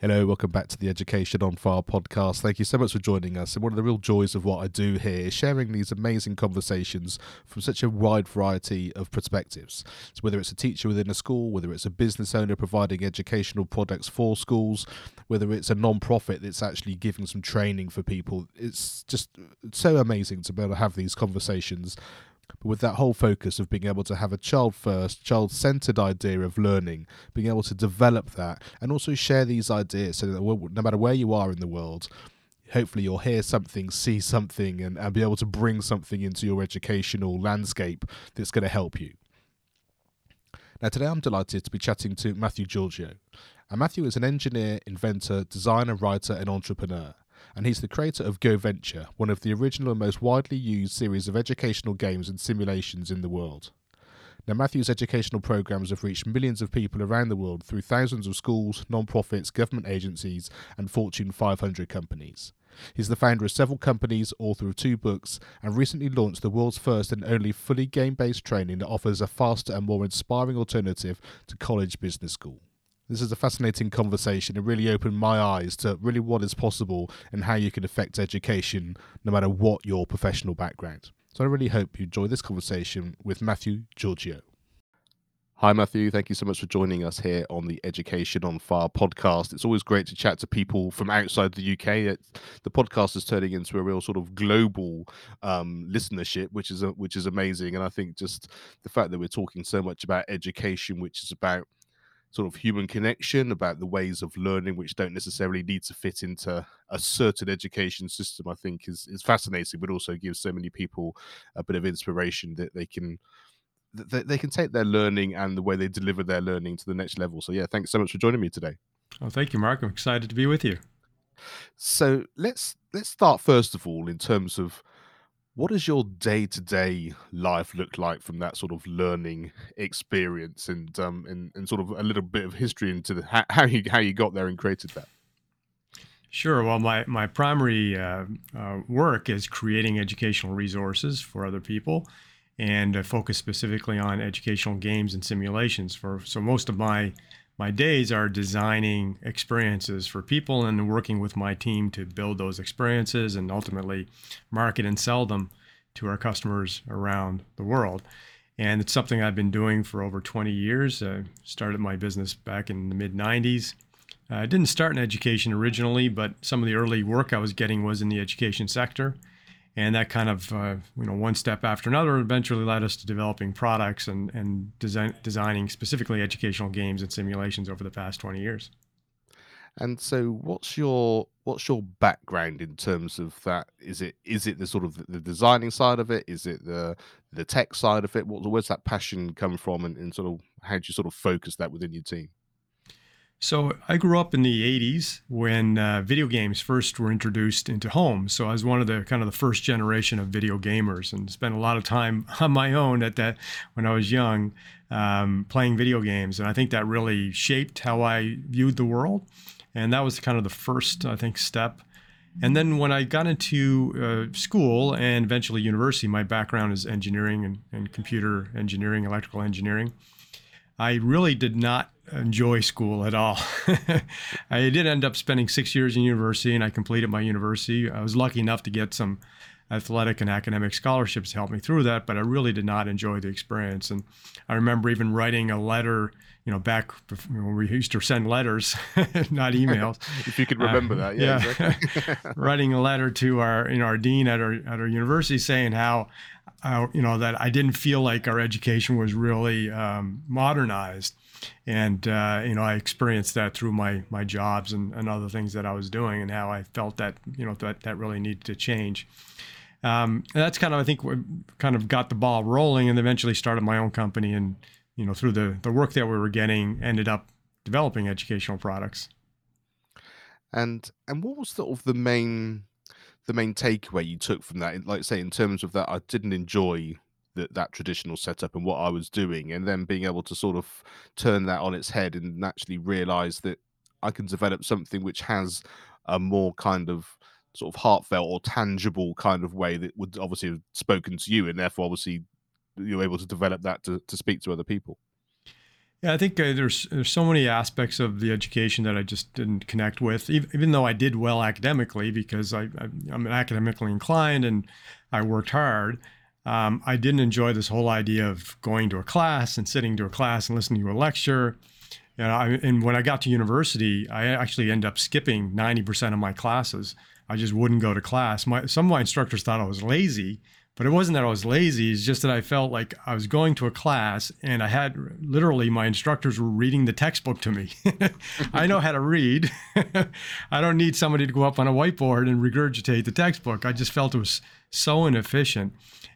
Hello, welcome back to the Education on Fire podcast. Thank you so much for joining us. And one of the real joys of what I do here is sharing these amazing conversations from such a wide variety of perspectives. So, whether it's a teacher within a school, whether it's a business owner providing educational products for schools, whether it's a non profit that's actually giving some training for people, it's just so amazing to be able to have these conversations but with that whole focus of being able to have a child first, child centered idea of learning, being able to develop that and also share these ideas so that no matter where you are in the world, hopefully you'll hear something, see something, and, and be able to bring something into your educational landscape that's going to help you. Now, today I'm delighted to be chatting to Matthew Giorgio. And Matthew is an engineer, inventor, designer, writer, and entrepreneur and he's the creator of Go Venture, one of the original and most widely used series of educational games and simulations in the world. Now, Matthew's educational programs have reached millions of people around the world through thousands of schools, non-profits, government agencies, and Fortune 500 companies. He's the founder of several companies, author of two books, and recently launched the world's first and only fully game based training that offers a faster and more inspiring alternative to college business school. This is a fascinating conversation. It really opened my eyes to really what is possible and how you can affect education no matter what your professional background. So I really hope you enjoy this conversation with Matthew Giorgio. Hi, Matthew. Thank you so much for joining us here on the Education on Fire podcast. It's always great to chat to people from outside the UK. It, the podcast is turning into a real sort of global um, listenership, which is a, which is amazing. And I think just the fact that we're talking so much about education, which is about sort of human connection, about the ways of learning which don't necessarily need to fit into a certain education system, I think is is fascinating, but also gives so many people a bit of inspiration that they can they, they can take their learning and the way they deliver their learning to the next level. So yeah, thanks so much for joining me today. Oh, thank you, Mark. I'm excited to be with you. So let's let's start first of all in terms of what does your day-to-day life look like from that sort of learning experience and um and, and sort of a little bit of history into the, how, you how you got there and created that Sure. Well, my, my primary uh, uh, work is creating educational resources for other people and uh, focus specifically on educational games and simulations. For So most of my my days are designing experiences for people and working with my team to build those experiences and ultimately market and sell them to our customers around the world. And it's something I've been doing for over 20 years. I started my business back in the mid 90s. I didn't start in education originally, but some of the early work I was getting was in the education sector and that kind of uh, you know one step after another eventually led us to developing products and and design, designing specifically educational games and simulations over the past 20 years. And so what's your what's your background in terms of that? Is it is it the sort of the designing side of it? Is it the the tech side of it? What, where's that passion come from and, and sort of how do you sort of focus that within your team so I grew up in the 80s when uh, video games first were introduced into homes. So I was one of the kind of the first generation of video gamers and spent a lot of time on my own at that when I was young um, playing video games. And I think that really shaped how I viewed the world. And that was kind of the first, I think, step. And then when I got into uh, school and eventually university, my background is engineering and, and computer engineering, electrical engineering. I really did not enjoy school at all. I did end up spending six years in university, and I completed my university. I was lucky enough to get some athletic and academic scholarships to help me through that, but I really did not enjoy the experience. And I remember even writing a letter, you know, back when we used to send letters, not emails. if you could remember uh, that, yeah. yeah. Exactly. writing a letter to our, you know, our dean at our at our university saying how, uh, you know, that I didn't feel like our education was really um, modernized and uh, you know I experienced that through my my jobs and, and other things that I was doing and how I felt that you know that that really needed to change um, that's kind of I think kind of got the ball rolling, and eventually started my own company. And you know, through the the work that we were getting, ended up developing educational products. And and what was sort of the main the main takeaway you took from that? Like say, in terms of that, I didn't enjoy that that traditional setup and what I was doing, and then being able to sort of turn that on its head and actually realize that I can develop something which has a more kind of sort of heartfelt or tangible kind of way that would obviously have spoken to you, and therefore obviously you're able to develop that to, to speak to other people. Yeah, I think uh, there's there's so many aspects of the education that I just didn't connect with, even, even though I did well academically because I, I am academically inclined and I worked hard. Um, I didn't enjoy this whole idea of going to a class and sitting to a class and listening to a lecture. You know, I, and when I got to university, I actually ended up skipping 90% of my classes I just wouldn't go to class. My, some of my instructors thought I was lazy, but it wasn't that I was lazy. It's just that I felt like I was going to a class and I had literally my instructors were reading the textbook to me. I know how to read. I don't need somebody to go up on a whiteboard and regurgitate the textbook. I just felt it was so inefficient.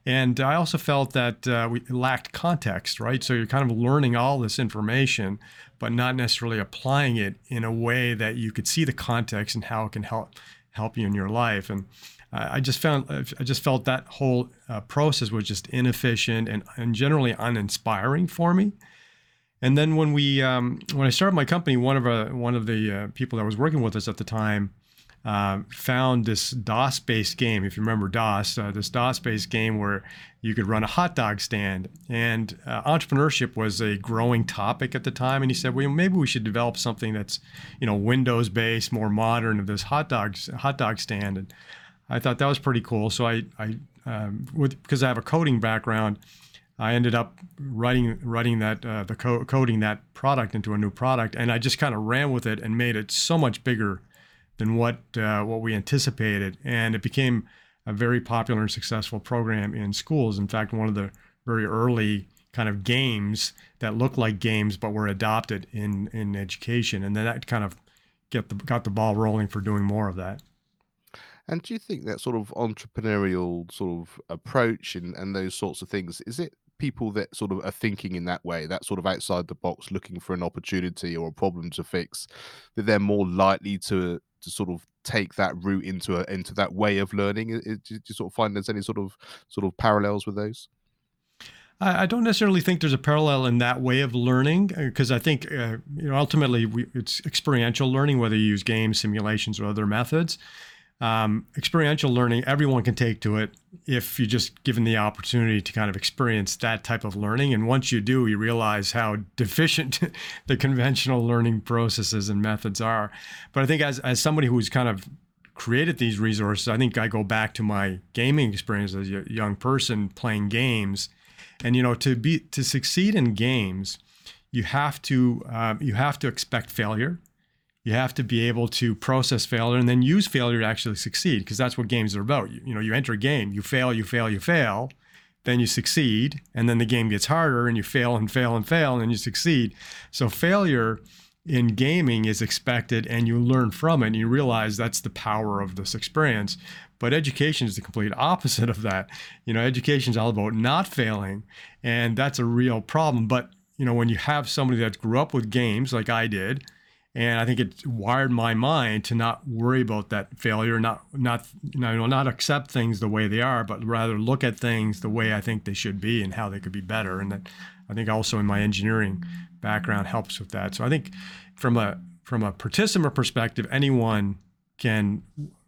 And I also felt that uh, we lacked context, right? So you're kind of learning all this information, but not necessarily applying it in a way that you could see the context and how it can help help you in your life. And I just found I just felt that whole uh, process was just inefficient and, and generally uninspiring for me. And then when we um, when I started my company, one of uh, one of the uh, people that was working with us at the time uh, found this DOS based game. If you remember DOS, uh, this DOS based game where you could run a hot dog stand. And uh, entrepreneurship was a growing topic at the time. And he said, well, maybe we should develop something that's, you know, Windows based, more modern of this hot dogs hot dog stand. And I thought that was pretty cool. So I, I um, with, because I have a coding background. I ended up writing writing that uh, the co- coding that product into a new product, and I just kind of ran with it and made it so much bigger than what uh, what we anticipated, and it became a very popular and successful program in schools. In fact, one of the very early kind of games that looked like games but were adopted in in education, and then that kind of get the got the ball rolling for doing more of that. And do you think that sort of entrepreneurial sort of approach and, and those sorts of things, is it people that sort of are thinking in that way, that sort of outside the box, looking for an opportunity or a problem to fix, that they're more likely to to sort of take that route into a into that way of learning? Do you, sort of find there's any sort of sort of parallels with those? I don't necessarily think there's a parallel in that way of learning because uh, I think uh, you know ultimately we, it's experiential learning, whether you use games, simulations, or other methods um, experiential learning everyone can take to it if you're just given the opportunity to kind of experience that type of learning. And once you do you realize how deficient the conventional learning processes and methods are. But i think as, as somebody who's kind of created these resources i think i go back to my gaming experience as a young person playing games. And you know to be to succeed in games you have to um, you have to expect failure you have to be able to process failure and then use failure to actually succeed because that's what games are about. You, you, know, you enter a game, you fail, you fail, you fail, then you succeed, and then the game gets harder and you fail and fail and fail and then you succeed. So failure in gaming is expected and you learn from it and you realize that's the power of this experience. But education is the complete opposite of that. You know, education is all about not failing, and that's a real problem. But you know, when you have somebody that grew up with games like I did, and I think it wired my mind to not worry about that failure, not not you know not accept things the way they are, but rather look at things the way I think they should be and how they could be better. And that I think also in my engineering background helps with that. So I think from a from a participant perspective, anyone can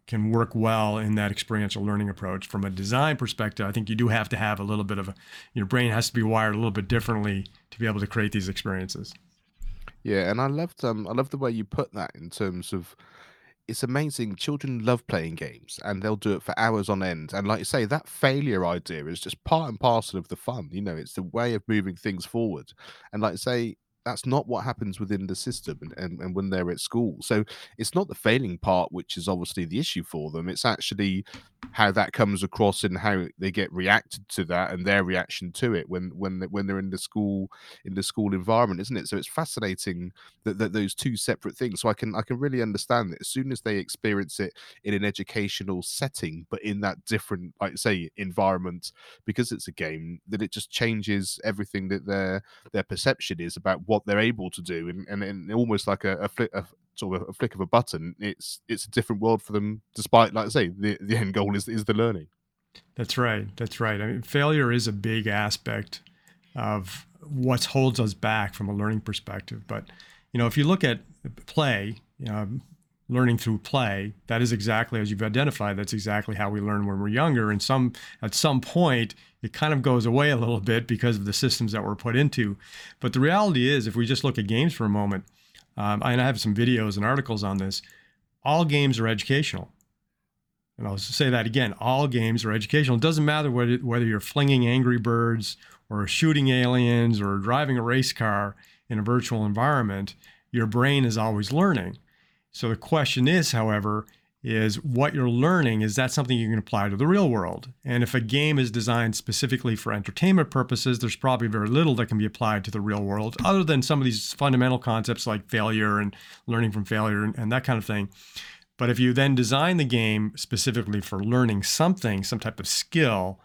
can work well in that experiential learning approach. From a design perspective, I think you do have to have a little bit of a your brain has to be wired a little bit differently to be able to create these experiences. Yeah, and I loved um I love the way you put that in terms of it's amazing. Children love playing games and they'll do it for hours on end. And like you say, that failure idea is just part and parcel of the fun. You know, it's the way of moving things forward. And like I say, that's not what happens within the system and, and, and when they're at school. So it's not the failing part which is obviously the issue for them. It's actually how that comes across and how they get reacted to that and their reaction to it when when when they're in the school in the school environment, isn't it? So it's fascinating that, that those two separate things. So I can I can really understand that as soon as they experience it in an educational setting, but in that different, like say, environment, because it's a game, that it just changes everything that their their perception is about what they're able to do, and, and, and almost like a, a, flick, a sort of a flick of a button, it's it's a different world for them. Despite, like I say, the the end goal is is the learning. That's right. That's right. I mean, failure is a big aspect of what holds us back from a learning perspective. But you know, if you look at play, you know, learning through play, that is exactly as you've identified. That's exactly how we learn when we're younger. And some at some point, it kind of goes away a little bit because of the systems that we're put into. But the reality is, if we just look at games for a moment, um, and I have some videos and articles on this, all games are educational. And I'll say that again all games are educational. It doesn't matter whether, whether you're flinging angry birds or shooting aliens or driving a race car in a virtual environment, your brain is always learning. So the question is, however, is what you're learning is that something you can apply to the real world? And if a game is designed specifically for entertainment purposes there's probably very little that can be applied to the real world other than some of these fundamental concepts like failure and learning from failure and, and that kind of thing. But if you then design the game specifically for learning something some type of skill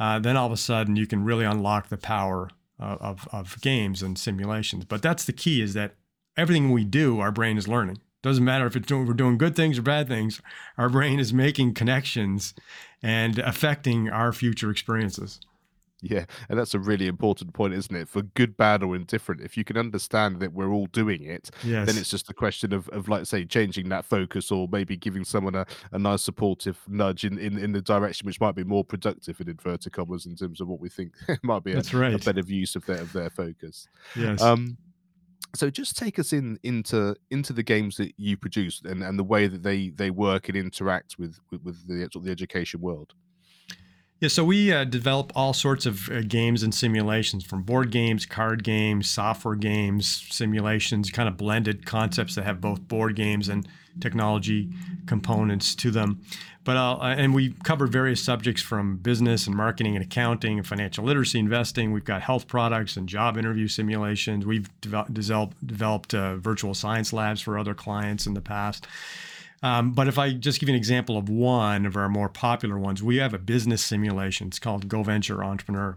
uh, then all of a sudden you can really unlock the power of, of, of games and simulations. But that's the key is that everything we do our brain is learning doesn't matter if it's doing, we're doing good things or bad things. Our brain is making connections and affecting our future experiences. Yeah, and that's a really important point, isn't it? For good, bad, or indifferent, if you can understand that we're all doing it, yes. then it's just a question of, of like say, changing that focus or maybe giving someone a, a nice supportive nudge in, in, in the direction which might be more productive in inverted commas in terms of what we think might be a, right. a better use of their of their focus. Yes. Um so just take us in into into the games that you produce and, and the way that they they work and interact with with, with the the education world. Yeah so we uh, develop all sorts of uh, games and simulations from board games card games software games simulations kind of blended concepts that have both board games and technology components to them but uh, and we covered various subjects from business and marketing and accounting and financial literacy, investing. We've got health products and job interview simulations. We've developed developed uh, virtual science labs for other clients in the past. Um, but if I just give you an example of one of our more popular ones, we have a business simulation. It's called Go Venture Entrepreneur.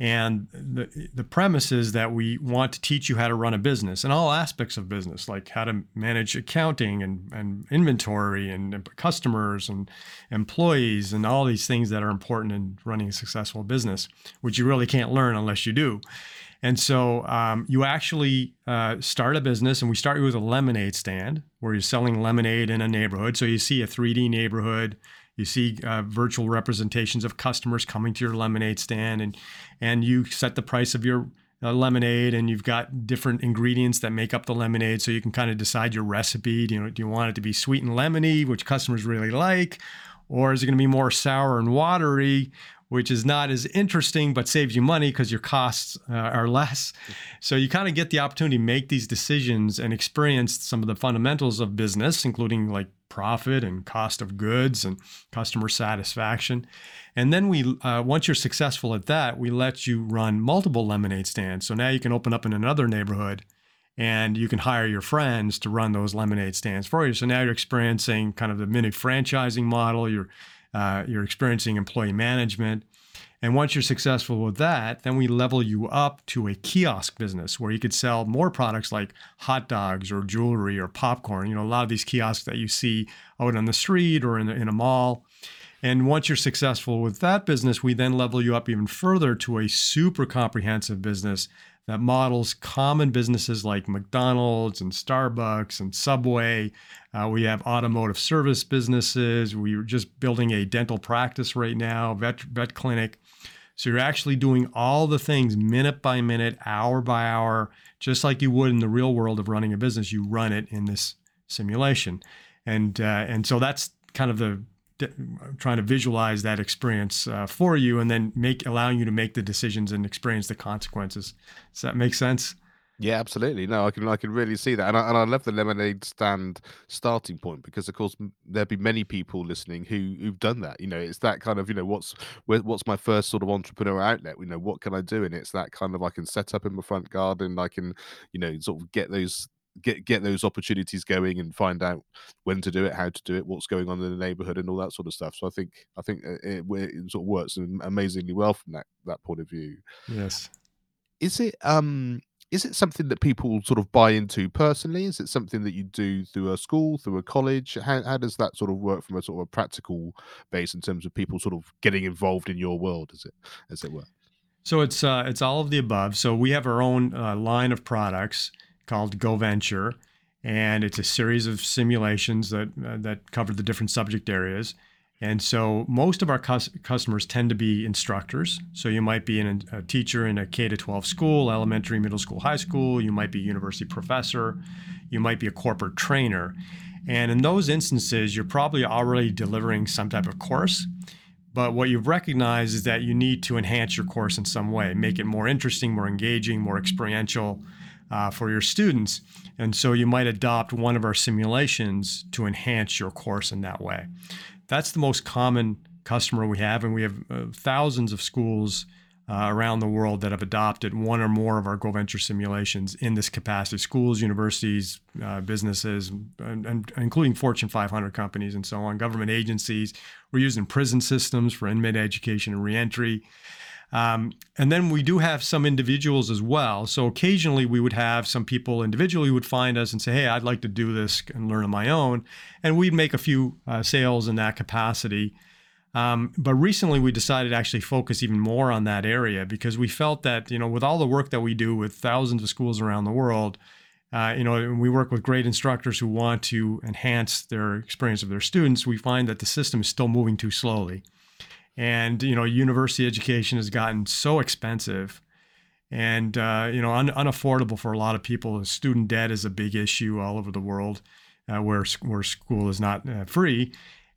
And the, the premise is that we want to teach you how to run a business and all aspects of business, like how to manage accounting and, and inventory and customers and employees and all these things that are important in running a successful business, which you really can't learn unless you do. And so um, you actually uh, start a business, and we start with a lemonade stand where you're selling lemonade in a neighborhood. So you see a 3D neighborhood you see uh, virtual representations of customers coming to your lemonade stand, and and you set the price of your uh, lemonade, and you've got different ingredients that make up the lemonade, so you can kind of decide your recipe. Do you know, do you want it to be sweet and lemony, which customers really like, or is it going to be more sour and watery, which is not as interesting but saves you money because your costs uh, are less. So you kind of get the opportunity to make these decisions and experience some of the fundamentals of business, including like profit and cost of goods and customer satisfaction. And then we, uh, once you're successful at that, we let you run multiple lemonade stands. So now you can open up in another neighborhood and you can hire your friends to run those lemonade stands for you. So now you're experiencing kind of the mini franchising model. You're uh, you're experiencing employee management. And once you're successful with that, then we level you up to a kiosk business where you could sell more products like hot dogs or jewelry or popcorn. You know, a lot of these kiosks that you see out on the street or in, the, in a mall. And once you're successful with that business, we then level you up even further to a super comprehensive business that models common businesses like McDonald's and Starbucks and Subway. Uh, we have automotive service businesses. We're just building a dental practice right now, vet, vet clinic. So you're actually doing all the things minute by minute, hour by hour, just like you would in the real world of running a business. You run it in this simulation. and uh, and so that's kind of the trying to visualize that experience uh, for you and then make allowing you to make the decisions and experience the consequences does that make sense yeah, absolutely. No, I can I can really see that, and I, and I love the lemonade stand starting point because, of course, there'll be many people listening who who've done that. You know, it's that kind of you know what's what's my first sort of entrepreneur outlet. You know, what can I do? And it's that kind of I can set up in my front garden. I can you know sort of get those get get those opportunities going and find out when to do it, how to do it, what's going on in the neighborhood, and all that sort of stuff. So I think I think it, it sort of works amazingly well from that that point of view. Yes. Is it um is it something that people sort of buy into personally? Is it something that you do through a school, through a college? How, how does that sort of work from a sort of a practical base in terms of people sort of getting involved in your world, as it as it were? So it's uh, it's all of the above. So we have our own uh, line of products called Go Venture, and it's a series of simulations that uh, that cover the different subject areas. And so most of our cus- customers tend to be instructors. So you might be a teacher in a K to 12 school, elementary, middle school, high school. You might be a university professor. You might be a corporate trainer. And in those instances, you're probably already delivering some type of course. But what you've recognized is that you need to enhance your course in some way, make it more interesting, more engaging, more experiential uh, for your students. And so you might adopt one of our simulations to enhance your course in that way that's the most common customer we have, and we have uh, thousands of schools uh, around the world that have adopted one or more of our Go Venture simulations in this capacity schools, universities, uh, businesses, and, and, including Fortune 500 companies and so on, government agencies. We're using prison systems for inmate education and reentry. Um, and then we do have some individuals as well. So occasionally we would have some people individually would find us and say, "Hey, I'd like to do this and learn on my own," and we'd make a few uh, sales in that capacity. Um, but recently we decided to actually focus even more on that area because we felt that you know with all the work that we do with thousands of schools around the world. Uh, you know, we work with great instructors who want to enhance their experience of their students. We find that the system is still moving too slowly and you know university education has gotten so expensive and uh, you know un- unaffordable for a lot of people. Student debt is a big issue all over the world uh, where where school is not uh, free.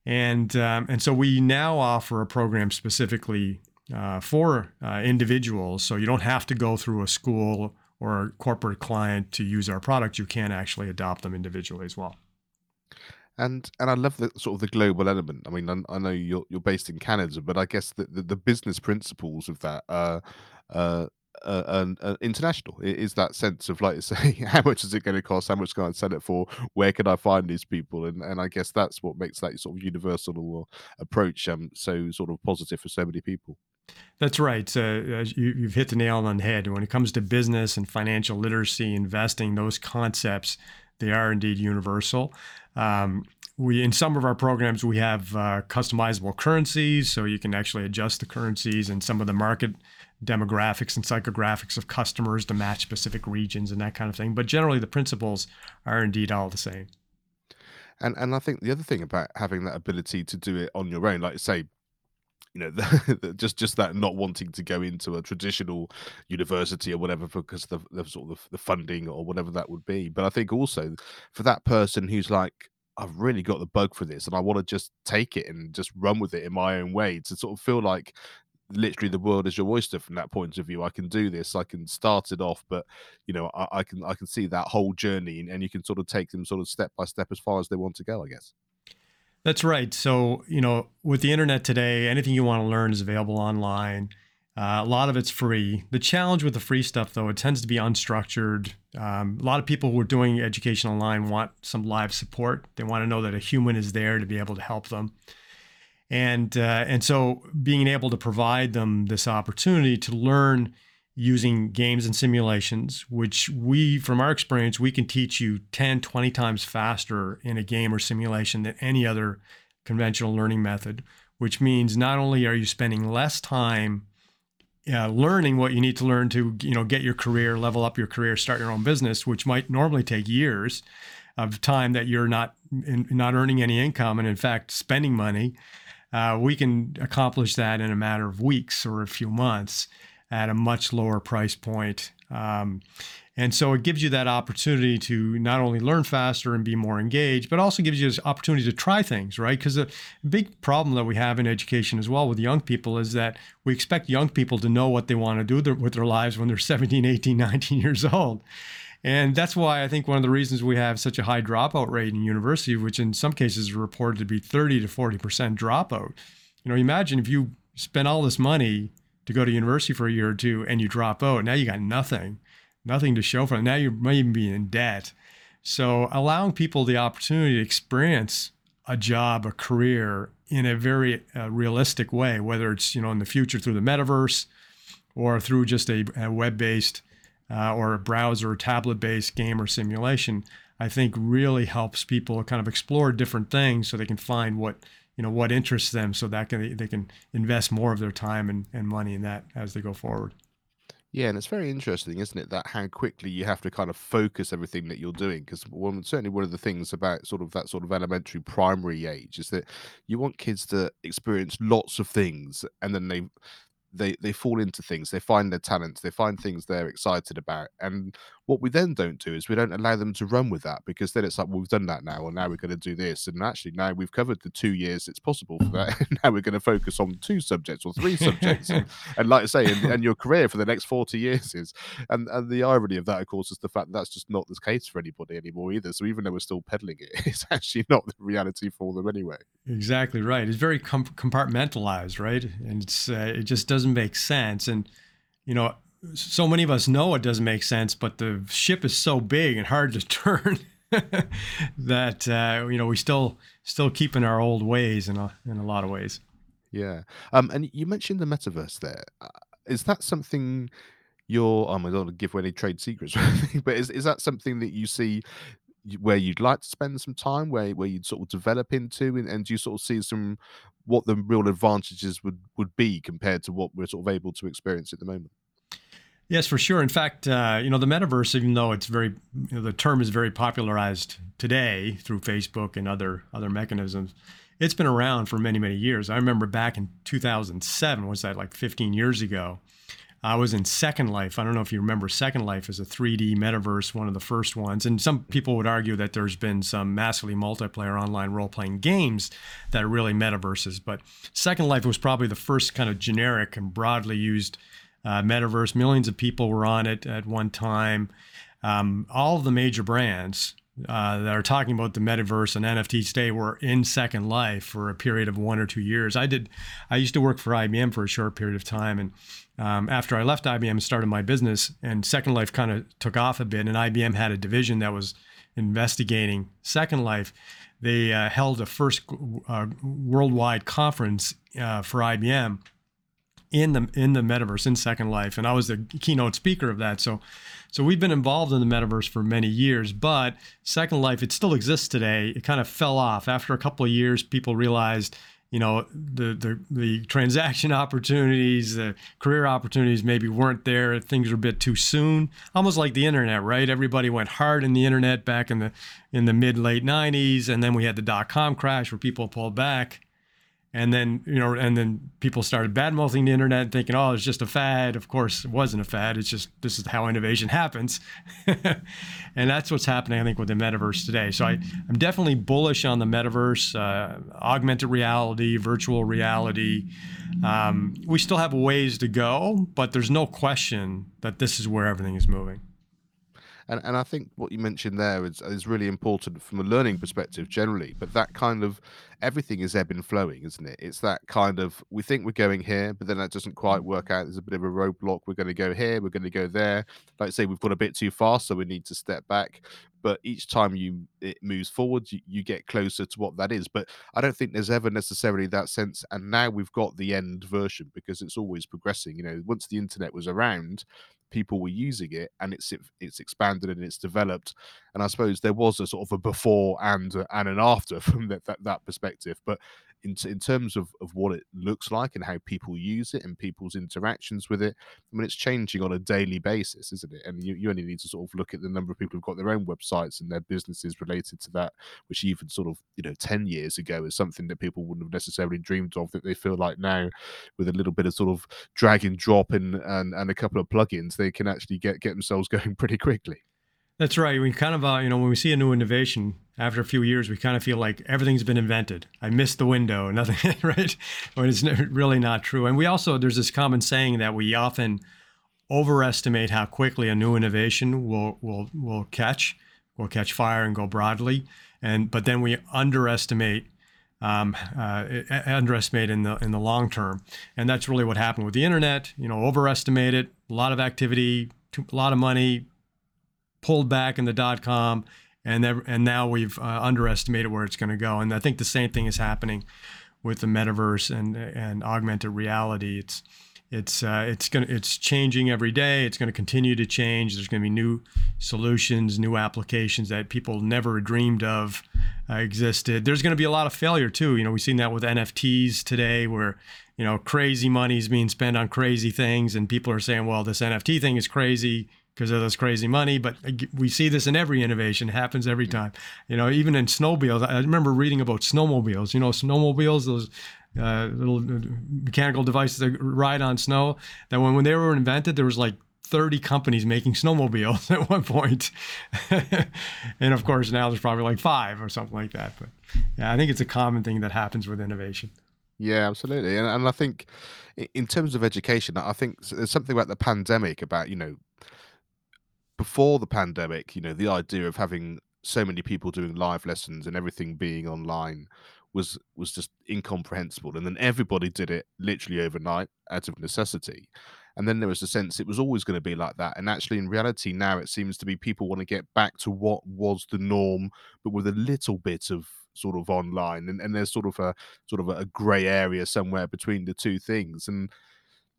And um, and so we now offer a program specifically uh, for uh, individuals. So you don't have to go through a school or a corporate client to use our product. You can actually adopt them individually as well and and I love the sort of the global element. I mean, I, I know you're you're based in Canada, but I guess the the, the business principles of that are uh, uh, uh, uh, international. It is that sense of like say, how much is it going to cost? How much can I sell it for? Where can I find these people? And and I guess that's what makes that sort of universal approach um so sort of positive for so many people. That's right. Uh, you, have hit the nail on the head. When it comes to business and financial literacy, investing, those concepts, they are indeed universal. Um, we in some of our programs we have uh, customizable currencies, so you can actually adjust the currencies and some of the market demographics and psychographics of customers to match specific regions and that kind of thing. But generally, the principles are indeed all the same. And and I think the other thing about having that ability to do it on your own, like say, you know, the, just just that not wanting to go into a traditional university or whatever because the, the sort of the funding or whatever that would be. But I think also for that person who's like, I've really got the bug for this and I want to just take it and just run with it in my own way to sort of feel like literally the world is your oyster from that point of view. I can do this, I can start it off, but you know, I, I can I can see that whole journey and, and you can sort of take them sort of step by step as far as they want to go, I guess. That's right. So, you know, with the internet today, anything you want to learn is available online. Uh, a lot of it's free. The challenge with the free stuff, though, it tends to be unstructured. Um, a lot of people who are doing education online want some live support. They want to know that a human is there to be able to help them. And uh, and so being able to provide them this opportunity to learn using games and simulations, which we, from our experience, we can teach you 10, 20 times faster in a game or simulation than any other conventional learning method, which means not only are you spending less time uh, learning what you need to learn to you know get your career, level up your career, start your own business, which might normally take years of time that you're not in, not earning any income and in fact spending money. Uh, we can accomplish that in a matter of weeks or a few months at a much lower price point Um, and so it gives you that opportunity to not only learn faster and be more engaged, but also gives you this opportunity to try things, right? Because a big problem that we have in education as well with young people is that we expect young people to know what they want to do with their lives when they're 17, 18, 19 years old. And that's why I think one of the reasons we have such a high dropout rate in university, which in some cases is reported to be 30 to 40% dropout. You know, imagine if you spend all this money to go to university for a year or two and you drop out, now you got nothing, nothing to show for it. Now you might even be in debt. So allowing people the opportunity to experience a job, a career in a very uh, realistic way, whether it's, you know, in the future through the metaverse or through just a, a web-based uh, or a browser or tablet based game or simulation, I think really helps people kind of explore different things so they can find what you know what interests them so that can, they can invest more of their time and, and money in that as they go forward. Yeah, and it's very interesting, isn't it, that how quickly you have to kind of focus everything that you're doing? Because one, certainly one of the things about sort of that sort of elementary primary age is that you want kids to experience lots of things, and then they they they fall into things they find their talents they find things they're excited about and what we then don't do is we don't allow them to run with that because then it's like well, we've done that now and now we're going to do this and actually now we've covered the two years it's possible for that now we're going to focus on two subjects or three subjects and, and, like i say and, and, your career for the next 40 years is and and the irony of that of course is the fact that that's just not the case for anybody anymore either so even though we're still peddling it it's actually not the reality for them anyway. Exactly right it's very com- compartmentalized right? And it's uh, it just doesn't make sense and you know so many of us know it doesn't make sense, but the ship is so big and hard to turn that uh, you know we still still keep in our old ways in a in a lot of ways. Yeah, um, and you mentioned the metaverse there. Uh, that something you're? Um, I don't want to give away any trade secrets, but is is that something that you see? Where you'd like to spend some time where where you'd sort of develop into and, and do you sort of see some what the real advantages would would be compared to what we're sort of able to experience at the moment Yes, for sure. In fact, uh, you know, the metaverse, even though it's very, you know, the term is very popularized today through Facebook and other other mechanisms, it's been around for many, many years. I remember back in 2007, was that like 15 years ago? I was in Second Life. I don't know if you remember Second Life as a 3D metaverse, one of the first ones. And some people would argue that there's been some massively multiplayer online role playing games that are really metaverses. But Second Life was probably the first kind of generic and broadly used uh, metaverse. Millions of people were on it at one time. Um, all of the major brands uh, that are talking about the metaverse and NFTs today were in Second Life for a period of one or two years. I did. I used to work for IBM for a short period of time, and um, after I left IBM and started my business, and Second Life kind of took off a bit, and IBM had a division that was investigating Second Life. They uh, held a first uh, worldwide conference uh, for IBM in the in the metaverse in Second Life, and I was the keynote speaker of that. So, so we've been involved in the metaverse for many years. But Second Life, it still exists today. It kind of fell off after a couple of years. People realized, you know, the the the transaction opportunities, the career opportunities maybe weren't there. Things were a bit too soon. Almost like the internet, right? Everybody went hard in the internet back in the in the mid late '90s, and then we had the dot com crash where people pulled back and then you know and then people started bad mouthing the internet thinking oh it's just a fad. Of course it wasn't a fad. It's just this is how innovation happens. And that's what's happening i think with the metaverse today. So I, i'm definitely bullish on the metaverse uh, augmented reality virtual reality. Um, we still have ways to go but there's no question that this is where everything is moving. And and I think what you mentioned there is is really important from a learning perspective generally. But that kind of everything is ebb and flowing, isn't it? It's that kind of we think we're going here, but then that doesn't quite mm-hmm. work out. There's a bit of a roadblock. We're going to go here. We're going to go there. Like I say, we've got a bit too fast, so we need to step back. But each time you it moves forward, you, you get closer to what that is. But I don't think there's ever necessarily that sense. And now we've got the end version because it's always progressing. You know, once the internet was around, people were using it and it's it's expanded and it's developed and i suppose there was a sort of a before and and an after from that that, that perspective but in, in terms of, of what it looks like and how people use it and people's interactions with it, I mean, it's changing on a daily basis, isn't it? And you, you only need to sort of look at the number of people who've got their own websites and their businesses related to that, which even sort of, you know, 10 years ago is something that people wouldn't have necessarily dreamed of that they feel like now with a little bit of sort of drag and drop and, and, and a couple of plugins, they can actually get get themselves going pretty quickly. That's right. We kind of, uh, you know, when we see a new innovation after a few years, we kind of feel like everything's been invented. I missed the window, nothing, right? When it's really not true. And we also, there's this common saying that we often overestimate how quickly a new innovation will will will catch, will catch fire and go broadly, and but then we underestimate um, uh, underestimate in the in the long term, and that's really what happened with the internet. You know, overestimate it, a lot of activity, a lot of money, pulled back in the dot com, and and now we've uh, underestimated where it's going to go. And I think the same thing is happening with the metaverse and and augmented reality. It's it's uh, it's going it's changing every day. It's going to continue to change. There's going to be new solutions, new applications that people never dreamed of uh, existed. There's going to be a lot of failure too. You know, we've seen that with NFTs today, where you know crazy money is being spent on crazy things, and people are saying, "Well, this NFT thing is crazy." Because of this crazy money. But we see this in every innovation; it happens every time. You know, even in snowmobiles. I remember reading about snowmobiles. You know, snowmobiles, those uh, little uh, mechanical devices that ride on snow. That when when they were invented, there was like 30 companies making snowmobiles at one point. and of course, now there's probably like five or something like that. But yeah, I think it's a common thing that happens with innovation. Yeah, absolutely. And, and I think in terms of education, I think there's something about the pandemic about, you know, before the pandemic, you know, the idea of having so many people doing live lessons and everything being online was was just incomprehensible. And then everybody did it literally overnight out of necessity. And then there was a sense it was always going to be like that. And actually, in reality, now it seems to be people want to get back to what was the norm, but with a little bit of sort of online. And, and there's sort of a sort of a grey area somewhere between the two things. And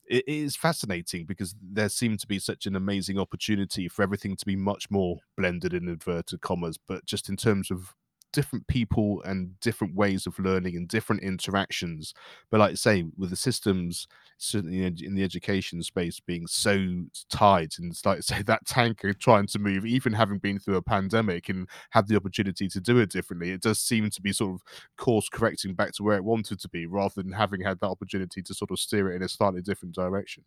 it is fascinating because there seemed to be such an amazing opportunity for everything to be much more blended in inverted commas but just in terms of different people and different ways of learning and different interactions. But like I say, with the systems, certainly in the education space being so tight, and like say, that tanker trying to move, even having been through a pandemic and had the opportunity to do it differently, it does seem to be sort of course correcting back to where it wanted to be, rather than having had that opportunity to sort of steer it in a slightly different direction.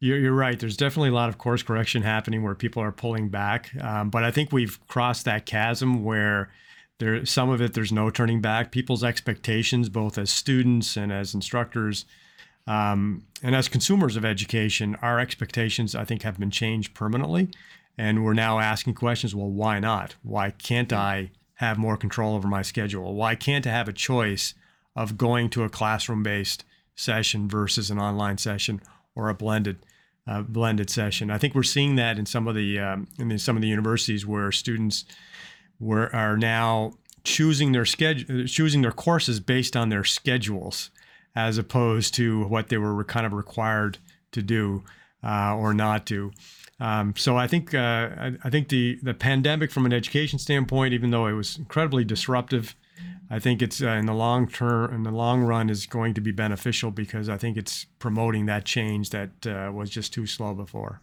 You're, you're right. There's definitely a lot of course correction happening where people are pulling back. Um, but I think we've crossed that chasm where there some of it there's no turning back. People's expectations both as students and as instructors um, and as consumers of education our expectations i think have been changed permanently. And we're now asking questions well why not? Why can't i have more control over my schedule? Why can't i have a choice of going to a classroom based session versus an online session or a blended uh, blended session? I think we're seeing that in some of the um, in some of the universities where students were are now choosing their schedule, choosing their courses based on their schedules, as opposed to what they were kind of required to do uh, or not do. Um, so I think uh, I, I, think the the pandemic, from an education standpoint, even though it was incredibly disruptive, I think it's uh, in the long term, in the long run, is going to be beneficial because I think it's promoting that change that uh, was just too slow before.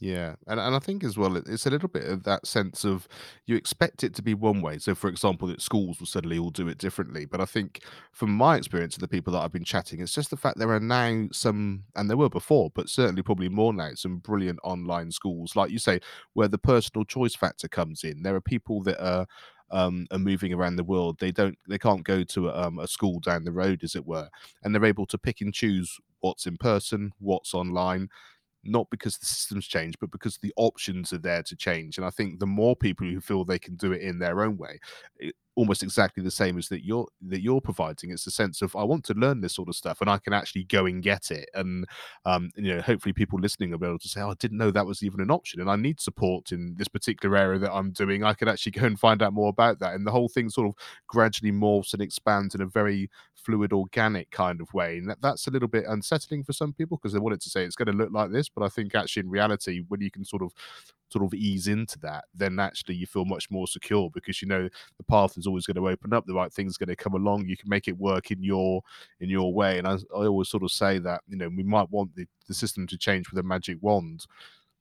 Yeah, and and I think as well, it's a little bit of that sense of you expect it to be one way. So, for example, that schools will suddenly all do it differently. But I think, from my experience of the people that I've been chatting, it's just the fact there are now some, and there were before, but certainly probably more now, some brilliant online schools, like you say, where the personal choice factor comes in. There are people that are um, are moving around the world. They don't, they can't go to um, a school down the road, as it were, and they're able to pick and choose what's in person, what's online not because the systems change, but because the options are there to change. And I think the more people who feel they can do it in their own way, almost exactly the same as that you're that you're providing. It's a sense of I want to learn this sort of stuff, and I can actually go and get it. And um, you know, hopefully, people listening will be able to say, "Oh, I didn't know that was even an option," and I need support in this particular area that I'm doing. I could actually go and find out more about that. And the whole thing sort of gradually morphs and expands in a very fluid, organic kind of way. And that, that's a little bit unsettling for some people because they wanted to say it's going to look like this, but I think actually in reality, when you can sort of sort of ease into that, then actually you feel much more secure because you know the path is always going to open up, the right thing's going to come along. You can make it work in your in your way. And I, I always sort of say that you know we might want the, the system to change with a magic wand,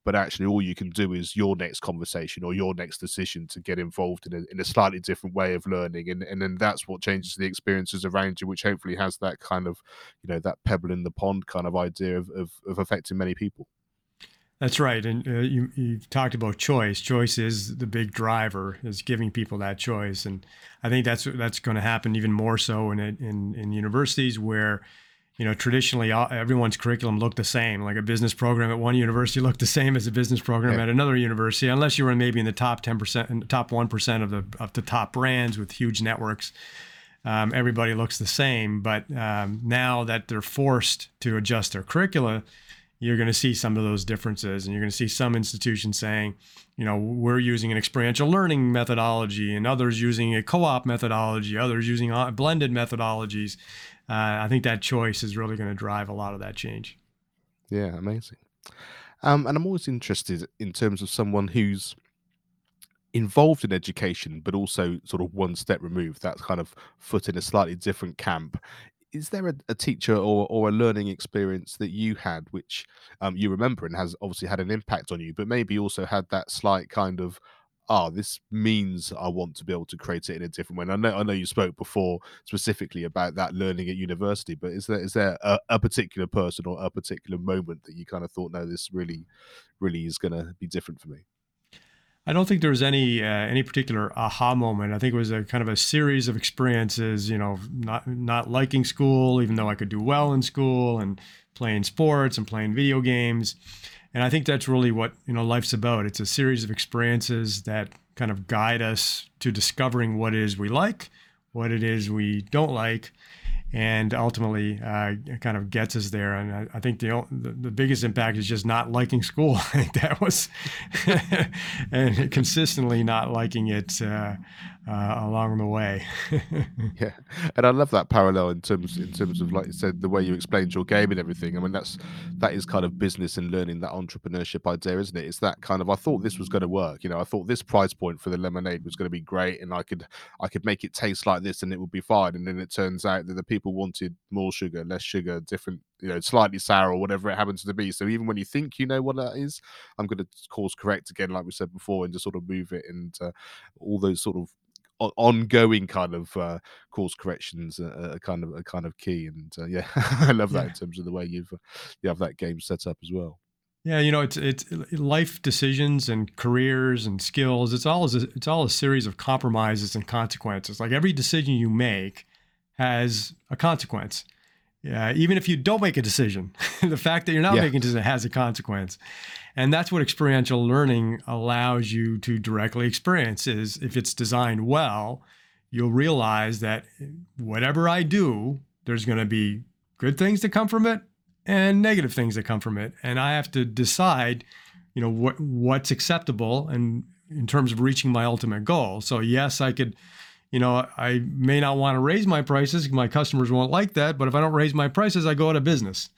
but actually all you can do is your next conversation or your next decision to get involved in a, in a slightly different way of learning and, and then that's what changes the experiences around you which hopefully has that kind of you know that pebble in the pond kind of idea of, of, of affecting many people That's right, and uh, you you talked about choice. Choice is the big driver, is giving people that choice, and I think that's that's going to happen even more so in in in universities where you know, traditionally everyone's curriculum looked the same. Like a business program at one university looked the same as a business program yeah. at another university, unless you were maybe in the top ten percent, top one percent of the of the top brands with huge networks. Um, everybody looks the same, but um, now that they're forced to adjust their curricula, you're going to see some of those differences, and you're going to see some institutions saying, you know, we're using an experiential learning methodology, and others using a co-op methodology, others using uh, blended methodologies uh, I think that choice is really going to drive a lot of that change. Yeah, amazing. Um, and I'm always interested in terms of someone who's involved in education, but also sort of one step removed, that kind of foot in a slightly different camp. Is there a, a teacher or, or a learning experience that you had which um, you remember and has obviously had an impact on you, but maybe also had that slight kind of ah, this means I want to be able to create it in a different way. And I know I know you spoke before specifically about that learning at university, but is there is there a, a particular person or a particular moment that you kind of thought, no, this really, really is going to be different for me? I don't think there was any uh, any particular aha moment. I think it was a kind of a series of experiences. You know, not not liking school, even though I could do well in school, and playing sports and playing video games. And I think that's really what you know life's about. It's a series of experiences that kind of guide us to discovering what it is we like, what it is we don't like, and ultimately uh, kind of gets us there. And I, I think the, the, biggest impact is just not liking school. I think that was, and consistently not liking it uh, uh, along the way. yeah, and I love that parallel in terms in terms of like you said the way you explained your game and everything. I mean that's that is kind of business and learning that entrepreneurship idea, isn't it? It's that kind of I thought this was going to work. You know, I thought this price point for the lemonade was going to be great, and I could I could make it taste like this, and it would be fine. And then it turns out that the people wanted more sugar, less sugar, different, you know, slightly sour or whatever it happens to be. So even when you think you know what that is, I'm going to course correct again, like we said before, and just sort of move it and uh, all those sort of ongoing kind of uh, course corrections are, kind of a kind of key. And uh, yeah, I love that yeah. in terms of the way you've uh, you have that game set up as well. Yeah, you know, it's it's life decisions and careers and skills. It's all a, it's all a series of compromises and consequences. Like every decision you make has a consequence. Yeah, even if you don't make a decision, the fact that you're not yeah. making a decision has a consequence. And that's what experiential learning allows you to directly experience is if it's designed well, you'll realize that whatever I do, there's going to be good things that come from it and negative things that come from it. And I have to decide, you know, what what's acceptable and in terms of reaching my ultimate goal. So yes, I could you know, I may not want to raise my prices. My customers won't like that. But if I don't raise my prices, I go out of business.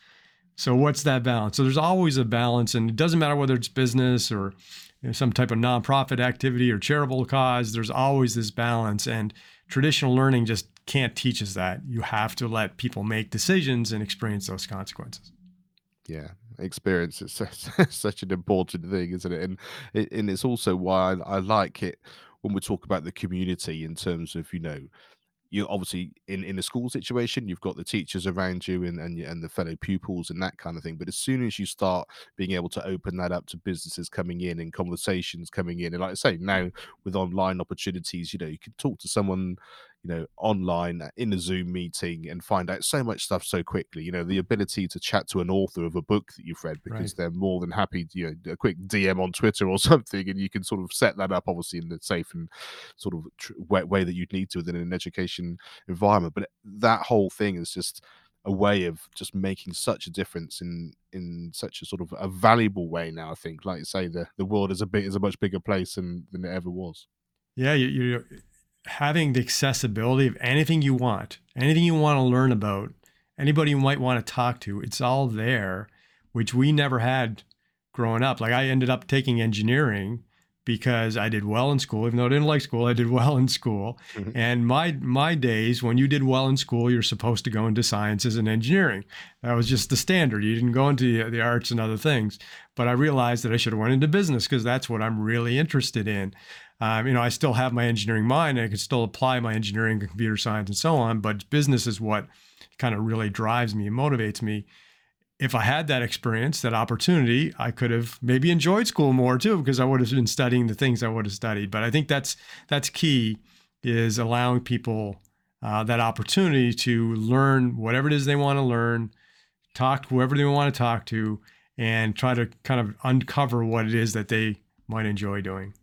So what's that balance? So there's always a balance, and it doesn't matter whether it's business or you know, some type of nonprofit activity or charitable cause. There's always this balance, and traditional learning just can't teach us that. You have to let people make decisions and experience those consequences. Yeah, experience is such an important thing, isn't it? And and it's also why I like it when we talk about the community in terms of you know you obviously in in a school situation you've got the teachers around you and and, and the fellow pupils and that kind of thing. But as soon as you start being able to open that up to businesses coming in and conversations coming in and like i say now with online opportunities you know you can talk to someone you know, online uh, in a Zoom meeting and find out so much stuff so quickly. You know, the ability to chat to an author of a book that you've read because right. they're more than happy to, you know, a quick DM on Twitter or something, and you can sort of set that up, obviously, in the safe and sort of tr- way, way that you'd need to within an education environment. But that whole thing is just a way of just making such a difference in in such a sort of a valuable way now. I think, like you say, the the world is a bit is a much bigger place than than it ever was. Yeah, you, you having the accessibility of anything you want, anything you want to learn about, anybody you might want to talk to, it's all there, which we never had growing up. Like I ended up taking engineering because I did well in school, even though I didn't like school, I did well in school. Mm-hmm. And my my days when you did well in school, you're supposed to go into sciences and engineering. That was just the standard. You didn't go into the arts and other things. But I realized that I should have went into business because that's what I'm really interested in. Um, you know, I still have my engineering mind and I can still apply my engineering and computer science and so on, but business is what kind of really drives me and motivates me. If I had that experience, that opportunity, I could have maybe enjoyed school more too, because I would have been studying the things I would have studied. But I think that's that's key is allowing people uh, that opportunity to learn whatever it is they want to learn, talk to whoever they want to talk to, and try to kind of uncover what it is that they might enjoy doing.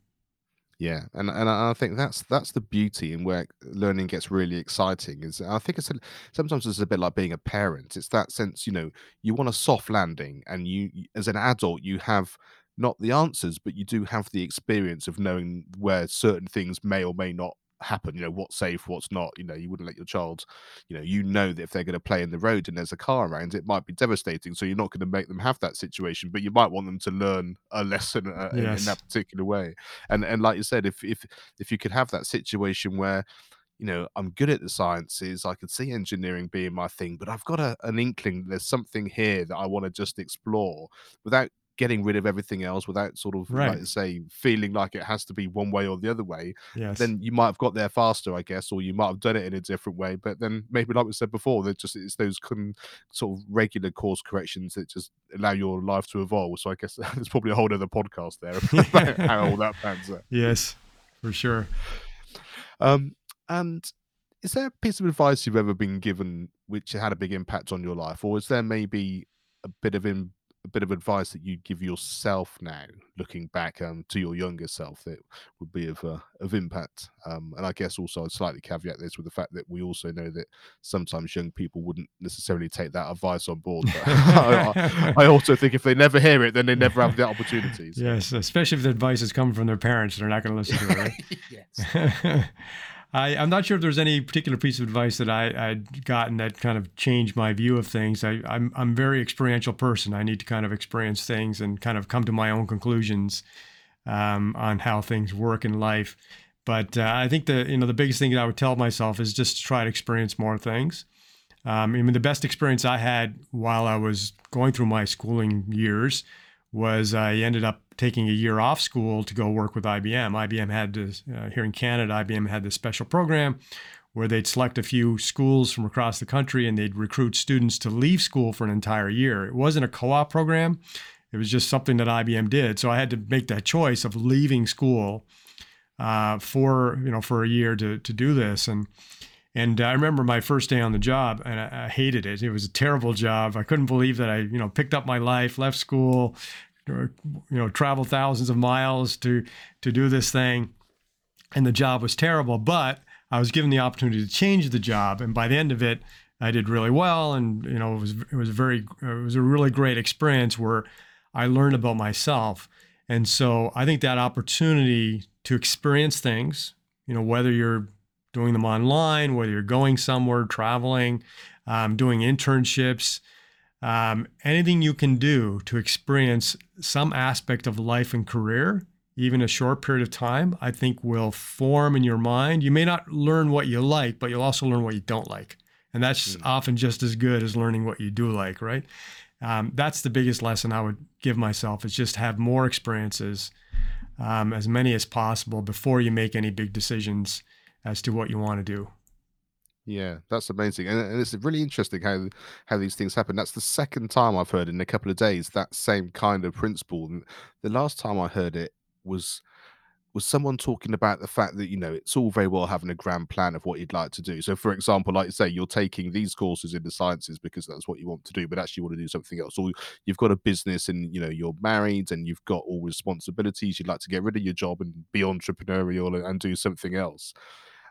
Yeah, and and I think that's that's the beauty and where learning gets really exciting. Is I think it's a, sometimes it's a bit like being a parent. It's that sense, you know, you want a soft landing, and you as an adult you have not the answers, but you do have the experience of knowing where certain things may or may not happen you know what's safe what's not you know you wouldn't let your child you know you know that if they're going to play in the road and there's a car around it might be devastating so you're not going to make them have that situation but you might want them to learn a lesson uh, yes. in, in, that particular way and and like you said if if if you could have that situation where you know i'm good at the sciences i could see engineering being my thing but i've got a, an inkling there's something here that i want to just explore without getting rid of everything else without sort of right. like say feeling like it has to be one way or the other way yes. then you might have got there faster i guess or you might have done it in a different way but then maybe like we said before that just it's those con- sort of regular course corrections that just allow your life to evolve so i guess there's probably a whole other podcast there about how all that pans out yes for sure um and is there a piece of advice you've ever been given which had a big impact on your life or is there maybe a bit of in a bit of advice that you'd give yourself now, looking back um, to your younger self, that would be of uh, of impact? Um, and I guess also I'd slightly caveat this with the fact that we also know that sometimes young people wouldn't necessarily take that advice on board. I, I, also think if they never hear it, then they never have the opportunities. Yes, especially if the advice is coming from their parents, they're not going to listen to it. Right? yes. I, am not sure if there's any particular piece of advice that I, would gotten that kind of changed my view of things. I, I'm I'm a very experiential person. I need to kind of experience things and kind of come to my own conclusions um, on how things work in life. But uh, I think the you know the biggest thing that I would tell myself is just to try to experience more things. Um, I mean, the best experience I had while I was going through my schooling years was I ended up taking a year off school to go work with IBM. IBM had this, uh, here in Canada, IBM had this special program where they'd select a few schools from across the country and they'd recruit students to leave school for an entire year. It wasn't a co op program, it was just something that IBM did. So I had to make that choice of leaving school uh, for, you know, for a year to, to do this. And and I remember my first day on the job, and I, I, hated it. It was a terrible job. I couldn't believe that I, you know, picked up my life, left school, you know, traveled thousands of miles to to do this thing, and the job was terrible. But I was given the opportunity to change the job, and by the end of it, I did really well. And you know, it was it was very it was a really great experience where I learned about myself. And so I think that opportunity to experience things, you know, whether you're doing them online, whether you're going somewhere, traveling, um, doing internships, um, anything you can do to experience some aspect of life and career, even a short period of time, I think will form in your mind. You may not learn what you like, but you'll also learn what you don't like. And that's mm. often just as good as learning what you do like, right? Um, that's the biggest lesson I would give myself is just have more experiences, um, as many as possible before you make any big decisions as to what you want to do. Yeah, that's amazing, and, and it's really interesting how how these things happen. That's the second time I've heard in a couple of days that same kind of principle. And the last time I heard it was was someone talking about the fact that you know it's all very well having a grand plan of what you'd like to do. So, for example, like you say, you're taking these courses in the sciences because that's what you want to do, but actually you want to do something else. Or you've got a business and you know you're married and you've got all responsibilities. You'd like to get rid of your job and be entrepreneurial and do something else.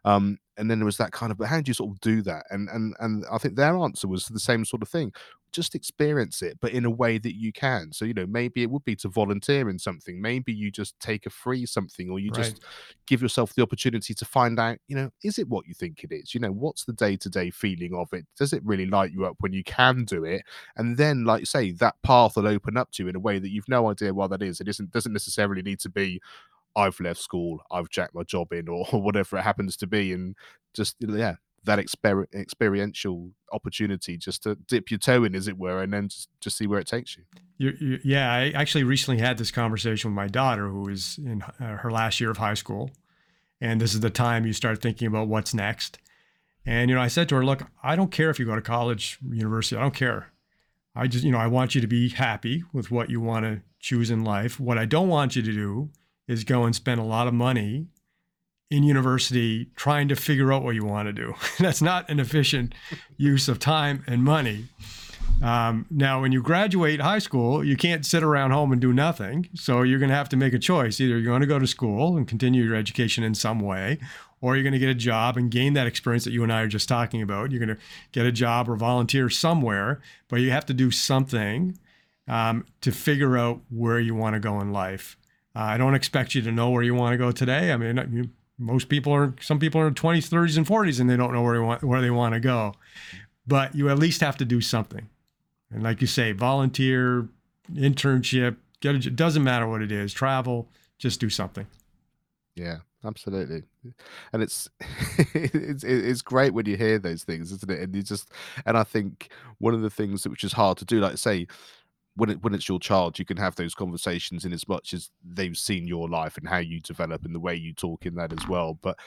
Um, and then there was that kind of, but how do you sort of do that? And and and I think their answer was the same sort of thing. Just experience it, but in a way that you can. So you know, maybe it would be to volunteer in something. Maybe you just take a free something, or you right. just give yourself the opportunity to find out. You know, is it what you think it is? You know, what's the day to day feeling of it? Does it really light you up when you can do it? And then, like you say, that path will open up to you in a way that you've no idea what that is. It isn't doesn't necessarily need to be I've left school, I've jacked my job in, or, whatever it happens to be, and just yeah, that exper- experiential opportunity just to dip your toe in, as it were, and then just, just see where it takes you. you, you yeah, I actually recently had this conversation with my daughter, who is in uh, her last year of high school, and this is the time you start thinking about what's next. And you know, I said to her, "Look, I don't care if you go to college, university. I don't care. I just, you know, I want you to be happy with what you want to choose in life. What I don't want you to do is go and spend a lot of money in university trying to figure out what you want to do. That's not an efficient use of time and money. Um, now, when you graduate high school, you can't sit around home and do nothing. So you're going to have to make a choice. Either you're going to go to school and continue your education in some way, or you're going to get a job and gain that experience that you and I are just talking about. You're going to get a job or volunteer somewhere, but you have to do something um, to figure out where you want to go in life. Uh, I don't expect you to know where you want to go today. I mean, you, most people are, some people are in 20s, 30s, and 40s, and they don't know where they want, where they want to go. But you at least have to do something. And like you say, volunteer, internship, get a, it doesn't matter what it is, travel, just do something. Yeah, absolutely. And it's it's it's great when you hear those things, isn't it? And you just and I think one of the things which is hard to do, like say, when it when it's your child, you can have those conversations in as much as they've seen your life and how you develop and the way you talk in that as well. But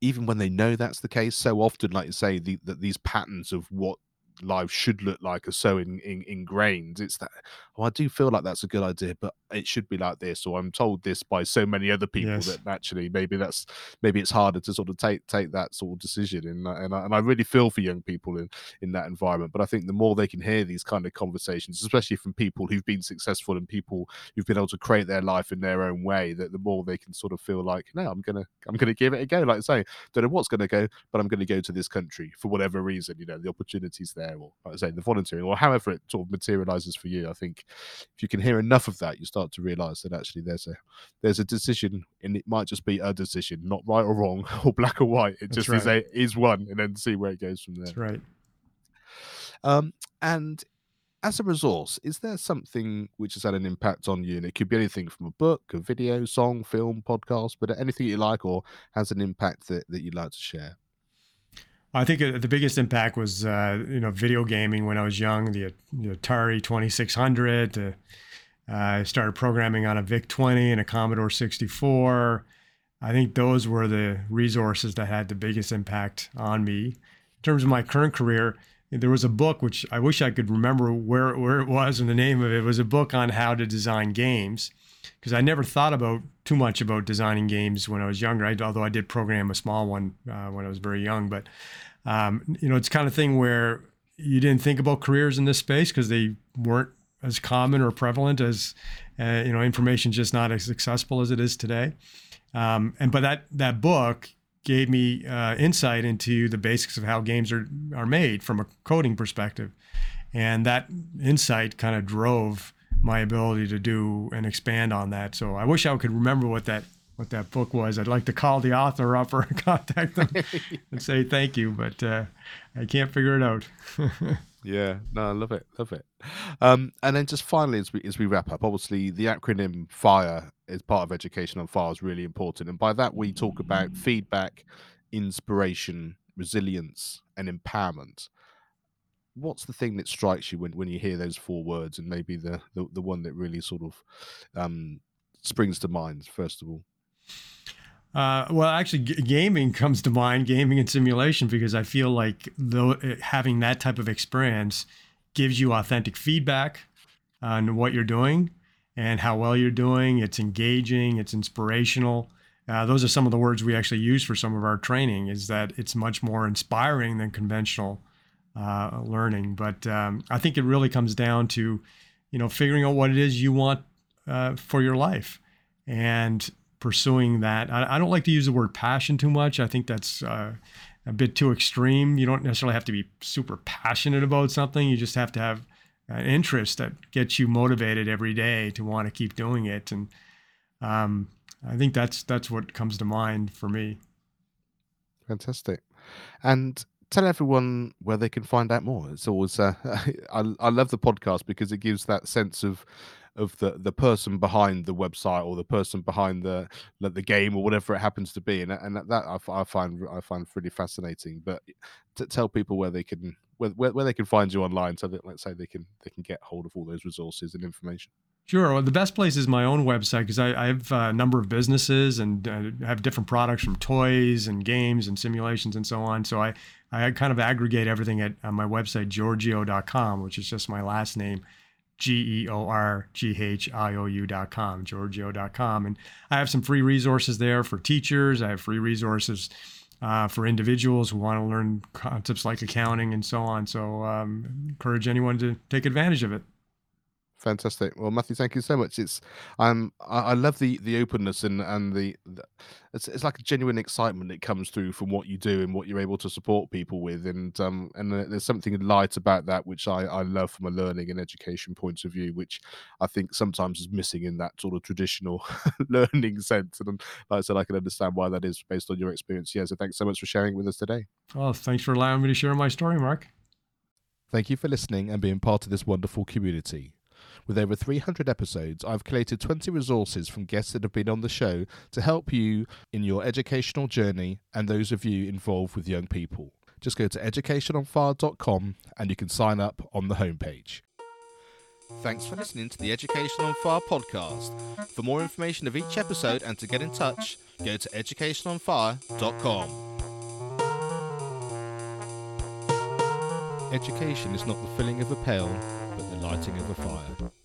even when they know that's the case, so often, like you say, the, that these patterns of what life should look like are so in, in, ingrained. It's that oh, I do feel like that's a good idea, but it should be like this, or I'm told this by so many other people yes. that actually maybe that's maybe it's harder to sort of take take that sort of decision. And and I, and I really feel for young people in in that environment. But I think the more they can hear these kind of conversations, especially from people who've been successful and people who've been able to create their life in their own way, that the more they can sort of feel like, no, I'm gonna I'm gonna give it a go. Like I say, don't know what's gonna go, but I'm gonna go to this country for whatever reason. You know, the opportunities there, or like I say, the volunteering, or however it sort of materializes for you. I think if you can hear enough of that, you start to realize that actually there's a there's a decision, and it might just be a decision, not right or wrong or black or white. It That's just right. is a is one, and then see where it goes from there. That's right. Um, and as a resource, is there something which has had an impact on you? And it could be anything from a book, a video, song, film, podcast, but anything you like or has an impact that, that you'd like to share. I think uh, the biggest impact was uh, you know video gaming when I was young. The, the Atari 2600. Uh, I started programming on a VIC 20 and a Commodore 64. I think those were the resources that had the biggest impact on me. In terms of my current career, there was a book which I wish I could remember where where it was and the name of it. it was a book on how to design games because I never thought about too much about designing games when I was younger. I, although I did program a small one uh, when I was very young, but um, you know, it's kind of thing where you didn't think about careers in this space because they weren't as common or prevalent as uh, you know, information just not as accessible as it is today. Um, and but that that book gave me uh, insight into the basics of how games are are made from a coding perspective, and that insight kind of drove my ability to do and expand on that. So I wish I could remember what that what that book was. I'd like to call the author up or contact them and say thank you, but uh, I can't figure it out. yeah, no, I love it, love it. Um, and then just finally, as we as we wrap up, obviously the acronym FIRE is part of Education on Fire is really important, and by that we talk about feedback, inspiration, resilience, and empowerment what's the thing that strikes you when, when you hear those four words and maybe the, the, the one that really sort of um, springs to mind first of all uh, well, actually, g- gaming comes to mind, gaming and simulation, because I feel like though eh, having that type of experience gives you authentic feedback on what you're doing and how well you're doing. It's engaging, it's inspirational. Uh, those are some of the words we actually use for some of our training. Is that it's much more inspiring than conventional uh, learning. But um, I think it really comes down to, you know, figuring out what it is you want uh, for your life and pursuing that. I, I, don't like to use the word passion too much. I think that's uh, a bit too extreme. You don't necessarily have to be super passionate about something. You just have to have an interest that gets you motivated every day to want to keep doing it. And um, I think that's that's what comes to mind for me. Fantastic. And tell everyone where they can find out more. It's always uh, I, I love the podcast because it gives that sense of of the the person behind the website or the person behind the the game or whatever it happens to be, and and that I, I find I find really fascinating. But to tell people where they can where, where they can find you online, so that let's say they can they can get hold of all those resources and information. Sure. Well, the best place is my own website because I, I, have a number of businesses and uh, have different products from toys and games and simulations and so on. So I, I kind of aggregate everything at my website, georghiou.com, which is just my last name, G E O R G H I O U.com, georghiou.com. And I have some free resources there for teachers. I have free resources uh, for individuals who want to learn concepts like accounting and so on. So um, encourage anyone to take advantage of it. Fantastic. Well, Matthew, thank you so much. It's um, I, I love the the openness and and the, the it's it's like a genuine excitement that comes through from what you do and what you're able to support people with, and um, and there's something light about that which I I love from a learning and education point of view, which I think sometimes is missing in that sort of traditional learning sense. And like I said, I can understand why that is based on your experience. Yeah. So thanks so much for sharing with us today. Well, thanks for allowing me to share my story, Mark. Thank you for listening and being part of this wonderful community. With over 300 episodes, I've collated 20 resources from guests that have been on the show to help you in your educational journey and those of you involved with young people. Just go to educationonfire.com and you can sign up on the homepage. Thanks for listening to the Education on Fire podcast. For more information of each episode and to get in touch, go to educationonfire.com. Education is not the filling of a pail, lighting of a fire.